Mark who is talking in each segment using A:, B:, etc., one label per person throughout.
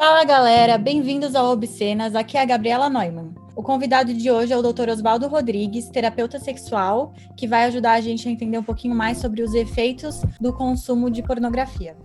A: Fala galera, bem-vindos ao Obscenas. Aqui é a Gabriela Neumann. O convidado de hoje é o Dr. Oswaldo Rodrigues, terapeuta sexual, que vai ajudar a gente a entender um pouquinho mais sobre os efeitos do consumo de pornografia.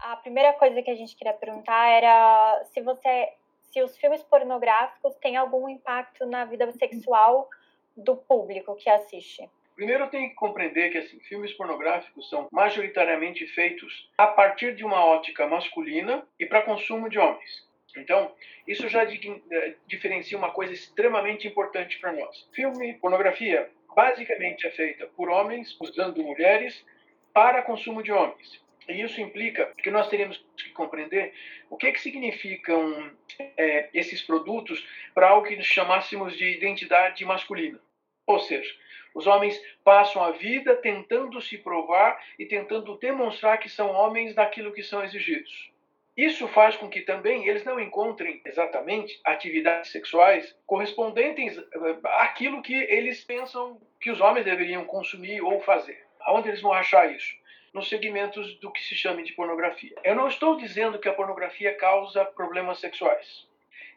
B: A primeira coisa que a gente queria perguntar era se você, se os filmes pornográficos têm algum impacto na vida sexual do público que assiste.
C: Primeiro tenho que compreender que assim, filmes pornográficos são majoritariamente feitos a partir de uma ótica masculina e para consumo de homens. Então, isso já eh, diferencia uma coisa extremamente importante para nós. Filme, pornografia, basicamente é feita por homens usando mulheres para consumo de homens. E isso implica que nós teríamos que compreender o que, que significam é, esses produtos para algo que chamássemos de identidade masculina. Ou seja, os homens passam a vida tentando se provar e tentando demonstrar que são homens daquilo que são exigidos. Isso faz com que também eles não encontrem exatamente atividades sexuais correspondentes eh, àquilo que eles pensam que os homens deveriam consumir ou fazer. Aonde eles vão achar isso? Nos segmentos do que se chama de pornografia. Eu não estou dizendo que a pornografia causa problemas sexuais.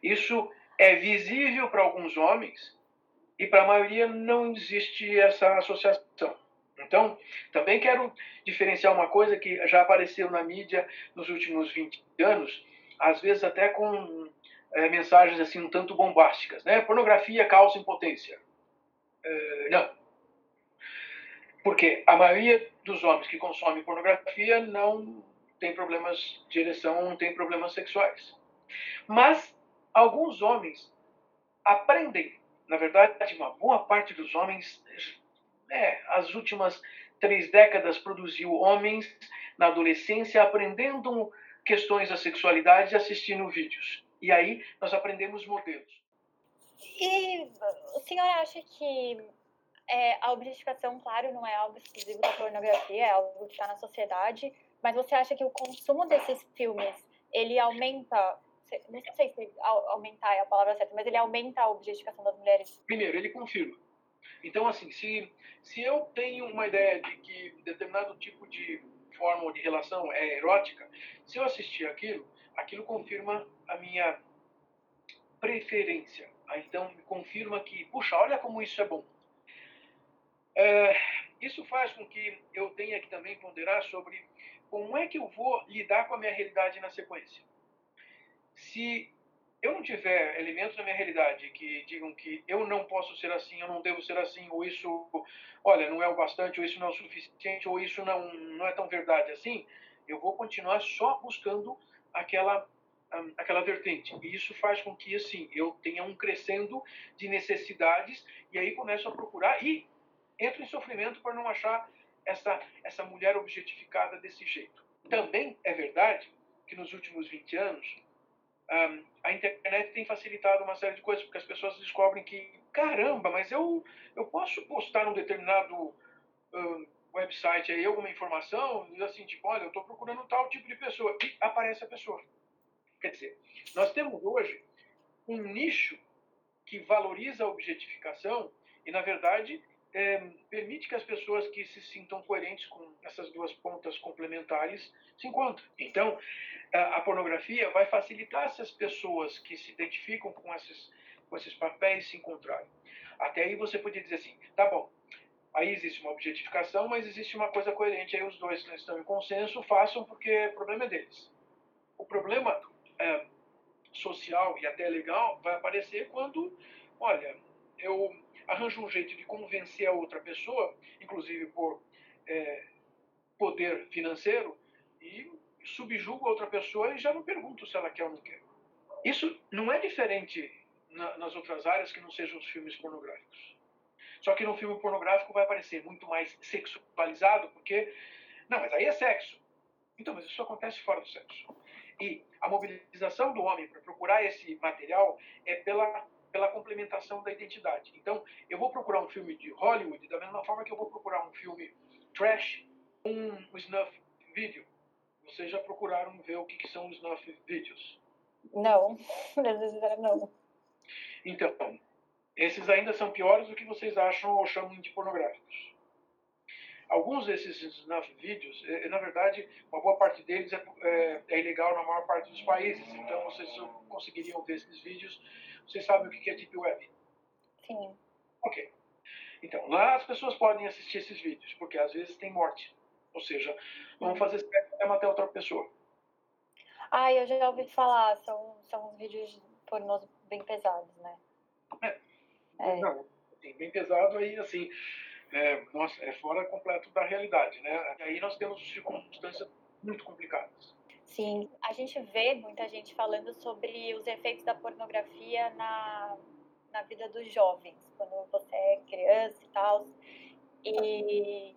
C: Isso é visível para alguns homens e para a maioria não existe essa associação. Então, também quero diferenciar uma coisa que já apareceu na mídia nos últimos 20 anos, às vezes até com é, mensagens assim um tanto bombásticas, né? Pornografia causa impotência. É, não. Porque a maioria dos homens que consomem pornografia não tem problemas de ereção, não tem problemas sexuais. Mas alguns homens aprendem na verdade, uma boa parte dos homens, é, as últimas três décadas produziu homens na adolescência aprendendo questões da sexualidade assistindo vídeos. E aí nós aprendemos modelos.
B: E o senhor acha que é, a objetificação, claro, não é algo exclusivo da pornografia, é algo que está na sociedade, mas você acha que o consumo desses filmes, ele aumenta não sei se aumentar é a palavra certa, mas ele aumenta a objetificação das mulheres.
C: Primeiro, ele confirma. Então, assim, se, se eu tenho uma ideia de que determinado tipo de forma ou de relação é erótica, se eu assistir aquilo, aquilo confirma a minha preferência. Então, confirma que, puxa, olha como isso é bom. É, isso faz com que eu tenha que também ponderar sobre como é que eu vou lidar com a minha realidade na sequência se eu não tiver elementos na minha realidade que digam que eu não posso ser assim, eu não devo ser assim, ou isso, olha, não é o bastante, ou isso não é o suficiente, ou isso não, não é tão verdade assim, eu vou continuar só buscando aquela aquela vertente. E isso faz com que assim eu tenha um crescendo de necessidades e aí começo a procurar e entro em sofrimento por não achar essa essa mulher objetificada desse jeito. Também é verdade que nos últimos 20 anos um, a internet tem facilitado uma série de coisas, porque as pessoas descobrem que, caramba, mas eu, eu posso postar num determinado um, website aí alguma informação, e assim, tipo, olha, eu estou procurando tal tipo de pessoa, e aparece a pessoa. Quer dizer, nós temos hoje um nicho que valoriza a objetificação e, na verdade, é, permite que as pessoas que se sintam coerentes com essas duas pontas complementares se encontrem. Então, a pornografia vai facilitar essas pessoas que se identificam com esses, com esses papéis se encontrarem. Até aí você podia dizer assim, tá bom, aí existe uma objetificação, mas existe uma coisa coerente, aí os dois que estão em consenso façam porque o problema é deles. O problema é, social e até legal vai aparecer quando, olha, eu arranjo um jeito de convencer a outra pessoa, inclusive por é, poder financeiro, e subjugo a outra pessoa e já não pergunto se ela quer ou não quer. Isso não é diferente na, nas outras áreas que não sejam os filmes pornográficos. Só que no filme pornográfico vai aparecer muito mais sexualizado, porque. Não, mas aí é sexo. Então, mas isso acontece fora do sexo. E a mobilização do homem para procurar esse material é pela, pela complementação da identidade. Então, eu vou procurar um filme de Hollywood da mesma forma que eu vou procurar um filme trash, um snuff video. Vocês já procuraram ver o que, que são os snuff vídeos?
B: Não, não.
C: Então, esses ainda são piores do que vocês acham ou chamam de pornográficos. alguns desses snuff vídeos, é, na verdade, uma boa parte deles é, é, é, ilegal na maior parte dos países. Então, vocês conseguiriam ver esses vídeos. Vocês sabem o que é Deep Web?
B: Sim.
C: Ok. Então, lá as pessoas podem assistir esses vídeos, porque às vezes tem morte. Ou seja, vão fazer sexo até matar outra pessoa.
B: Ah, eu já ouvi falar, são, são uns vídeos pornôs bem pesados, né?
C: É. é. Não, assim, bem pesado aí, assim, é, nossa, é fora completo da realidade, né? E aí nós temos circunstâncias muito complicadas.
B: Sim, a gente vê muita gente falando sobre os efeitos da pornografia na, na vida dos jovens, quando você é criança e tal. E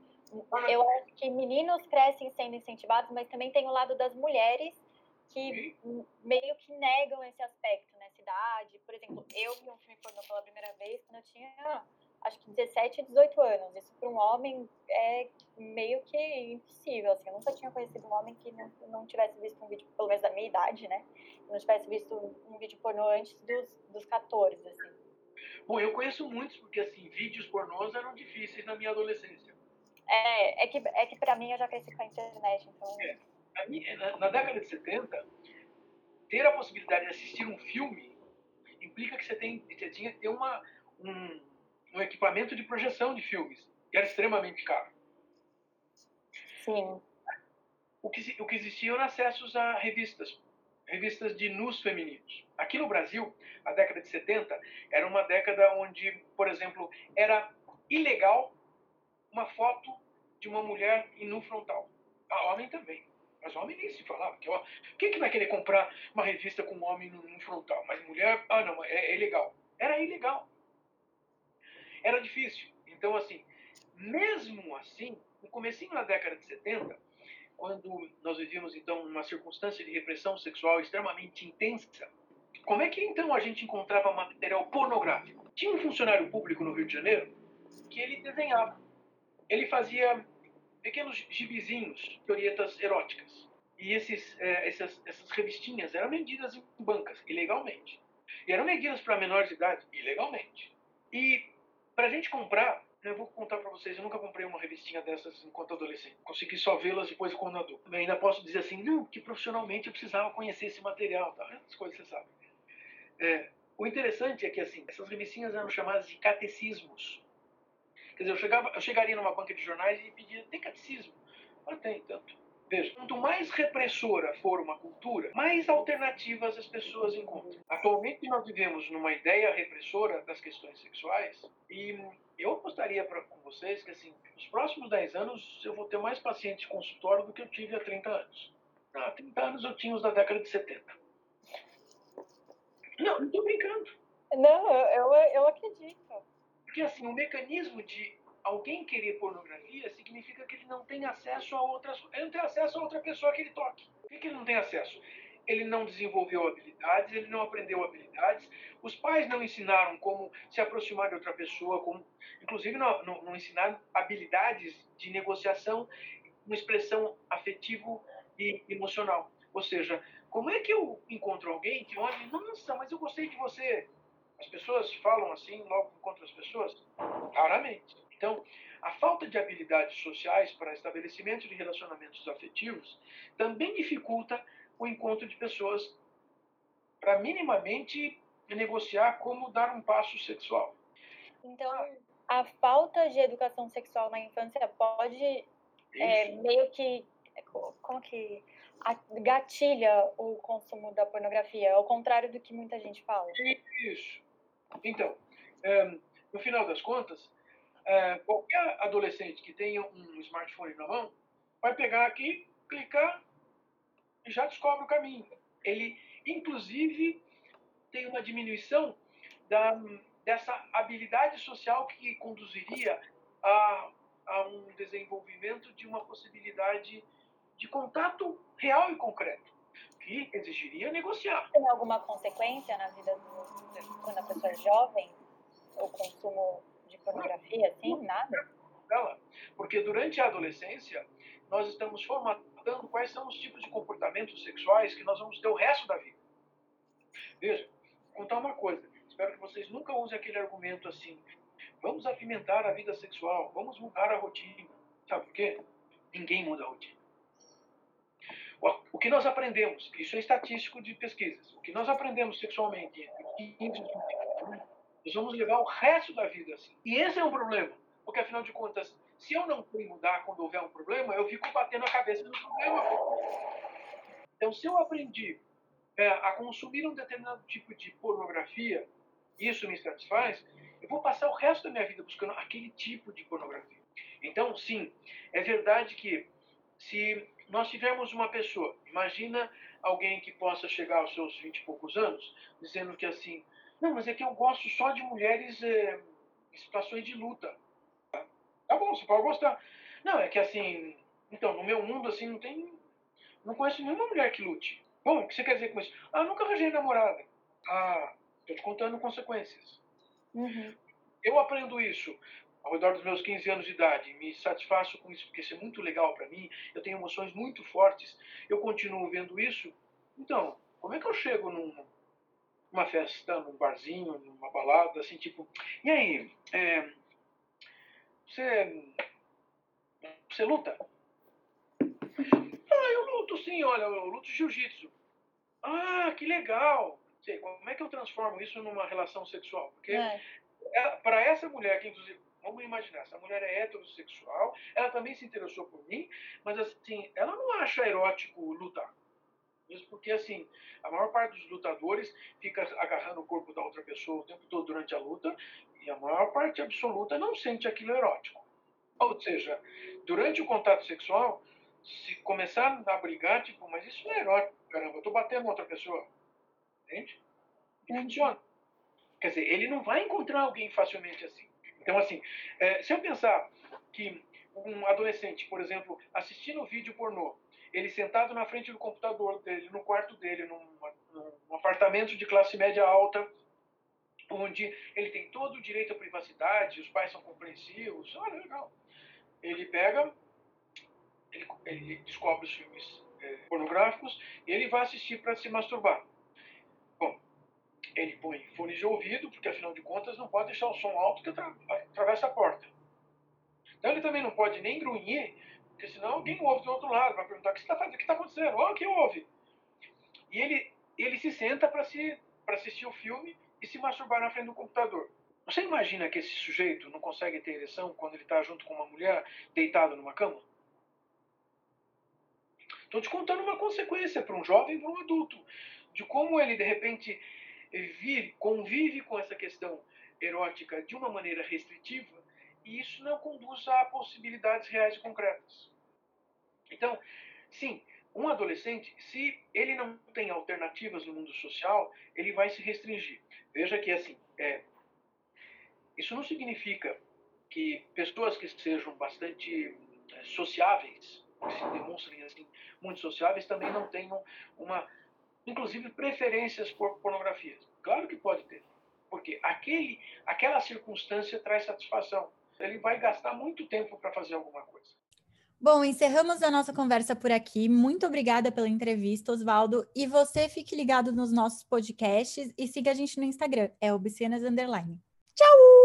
B: eu acho que meninos crescem sendo incentivados, mas também tem o lado das mulheres que meio que negam esse aspecto, né? Cidade. Por exemplo, eu vi um filme pornô pela primeira vez quando eu tinha, acho que 17, 18 anos. Isso para um homem é meio que impossível, assim. Eu nunca tinha conhecido um homem que não, não tivesse visto um vídeo, pelo menos da minha idade, né? Não tivesse visto um vídeo pornô antes dos, dos 14, assim.
C: Bom, eu conheço muitos, porque, assim, vídeos pornôs eram difíceis na minha adolescência.
B: É, é que, é que pra mim eu já cresci com a internet, então...
C: É. Na, na década de 70, ter a possibilidade de assistir um filme implica que você, tem, você tinha que ter uma, um, um equipamento de projeção de filmes, que era extremamente caro.
B: Sim.
C: O que, o que existia eram acessos a revistas, revistas de nus femininos. Aqui no Brasil, a década de 70 era uma década onde, por exemplo, era ilegal uma foto de uma mulher em nu frontal. A homem também. Mas homem nem se falava. Que, ó, quem que vai querer comprar uma revista com um homem no, no frontal? Mas mulher, ah não, é, é ilegal. Era ilegal. Era difícil. Então, assim, mesmo assim, no comecinho da década de 70, quando nós vivíamos, então, uma circunstância de repressão sexual extremamente intensa, como é que, então, a gente encontrava material pornográfico? Tinha um funcionário público no Rio de Janeiro que ele desenhava. Ele fazia pequenos gibizinhos, historietas eróticas. E esses, é, essas, essas revistinhas eram vendidas em bancas, ilegalmente. E eram vendidas para menores de idade, ilegalmente. E para a gente comprar, eu vou contar para vocês, eu nunca comprei uma revistinha dessas enquanto adolescente. Consegui só vê-las depois quando adulto. Eu ainda posso dizer assim, não, que profissionalmente eu precisava conhecer esse material. Tá? Essas coisas você sabe. É, o interessante é que assim, essas revistinhas eram chamadas de catecismos. Quer dizer, eu, chegava, eu chegaria numa banca de jornais e pedia, tem catecismo? Ah, tem, tanto. Veja, quanto mais repressora for uma cultura, mais alternativas as pessoas encontram. Atualmente nós vivemos numa ideia repressora das questões sexuais e eu apostaria pra, com vocês que assim, nos próximos 10 anos eu vou ter mais pacientes de consultório do que eu tive há 30 anos. Há 30 anos eu tinha os da década de 70. Não, não estou brincando.
B: Não, eu, eu acredito.
C: Porque assim, o mecanismo de alguém querer pornografia significa que ele não tem acesso a outras, ele não tem acesso a outra pessoa que ele toque. Por que, que ele não tem acesso? Ele não desenvolveu habilidades, ele não aprendeu habilidades, os pais não ensinaram como se aproximar de outra pessoa, como, inclusive não, não, não ensinaram habilidades de negociação, uma expressão afetivo e emocional. Ou seja, como é que eu encontro alguém que olha, nossa, mas eu gostei de você, as pessoas falam assim logo contra as pessoas? Raramente. Então, a falta de habilidades sociais para estabelecimento de relacionamentos afetivos também dificulta o encontro de pessoas para minimamente negociar como dar um passo sexual.
B: Então, a falta de educação sexual na infância pode é, meio que como que gatilha o consumo da pornografia, ao contrário do que muita gente fala.
C: Isso. Então, é, no final das contas, é, qualquer adolescente que tenha um smartphone na mão vai pegar aqui, clicar e já descobre o caminho. Ele, inclusive, tem uma diminuição da, dessa habilidade social que conduziria a, a um desenvolvimento de uma possibilidade de contato real e concreto que exigiria negociar.
B: Tem alguma consequência na vida do, quando a pessoa é jovem? O consumo de pornografia, assim? Nada?
C: Ela, porque durante a adolescência, nós estamos formatando quais são os tipos de comportamentos sexuais que nós vamos ter o resto da vida. Veja, vou contar uma coisa. Espero que vocês nunca usem aquele argumento assim. Vamos apimentar a vida sexual, vamos mudar a rotina. Sabe por quê? Ninguém muda a rotina. O que nós aprendemos, isso é estatístico de pesquisas, o que nós aprendemos sexualmente entre 15 e nós vamos levar o resto da vida assim. E esse é um problema, porque afinal de contas, se eu não sei mudar quando houver um problema, eu fico batendo a cabeça no problema. Então, se eu aprendi é, a consumir um determinado tipo de pornografia, isso me satisfaz, eu vou passar o resto da minha vida buscando aquele tipo de pornografia. Então, sim, é verdade que se nós tivermos uma pessoa, imagina alguém que possa chegar aos seus vinte e poucos anos, dizendo que assim, não, mas é que eu gosto só de mulheres é, em situações de luta. Tá bom, você pode gostar. Não, é que assim, então, no meu mundo, assim, não tem. Não conheço nenhuma mulher que lute. Bom, o que você quer dizer com isso? Ah, nunca arranjei namorada. Ah, tô te contando consequências.
B: Uhum.
C: Eu aprendo isso ao redor dos meus 15 anos de idade, me satisfaço com isso, porque isso é muito legal para mim, eu tenho emoções muito fortes, eu continuo vendo isso. Então, como é que eu chego num, numa festa, num barzinho, numa balada, assim, tipo, e aí, é, você, você luta? Ah, eu luto sim, olha, eu luto jiu-jitsu. Ah, que legal! Sei, como é que eu transformo isso numa relação sexual? Porque é. para essa mulher que, inclusive, Vamos imaginar, essa mulher é heterossexual, ela também se interessou por mim, mas assim, ela não acha erótico lutar. Mesmo porque, assim, a maior parte dos lutadores fica agarrando o corpo da outra pessoa o tempo todo durante a luta, e a maior parte absoluta não sente aquilo erótico. Ou seja, durante o contato sexual, se começar a brigar, tipo, mas isso não é erótico, caramba, eu tô batendo outra pessoa. Entende? Funciona. Quer dizer, ele não vai encontrar alguém facilmente assim. Então, assim, é, se eu pensar que um adolescente, por exemplo, assistindo vídeo pornô, ele sentado na frente do computador dele, no quarto dele, num, num apartamento de classe média alta, onde ele tem todo o direito à privacidade, os pais são compreensivos, olha, legal. Ele pega, ele, ele descobre os filmes é, pornográficos e ele vai assistir para se masturbar ele põe fone de ouvido, porque afinal de contas não pode deixar o som alto que atra atravessa a porta. Então ele também não pode nem grunhir, porque senão alguém ouve do outro lado, vai perguntar o que está fazendo, o que está acontecendo, olha o que ouve. E ele, ele se senta para se, assistir o filme e se masturbar na frente do computador. Você imagina que esse sujeito não consegue ter ereção quando ele está junto com uma mulher deitado numa cama? Estou te contando uma consequência para um jovem e para um adulto, de como ele de repente vive, convive com essa questão erótica de uma maneira restritiva e isso não conduz a possibilidades reais e concretas. Então, sim, um adolescente, se ele não tem alternativas no mundo social, ele vai se restringir. Veja que, assim, é, isso não significa que pessoas que sejam bastante é, sociáveis, que se demonstrem assim, muito sociáveis, também não tenham uma inclusive preferências por pornografia. Claro que pode ter, porque aquele, aquela circunstância traz satisfação. Ele vai gastar muito tempo para fazer alguma coisa.
A: Bom, encerramos a nossa conversa por aqui. Muito obrigada pela entrevista, Oswaldo. E você fique ligado nos nossos podcasts e siga a gente no Instagram, é Obscenas. Tchau!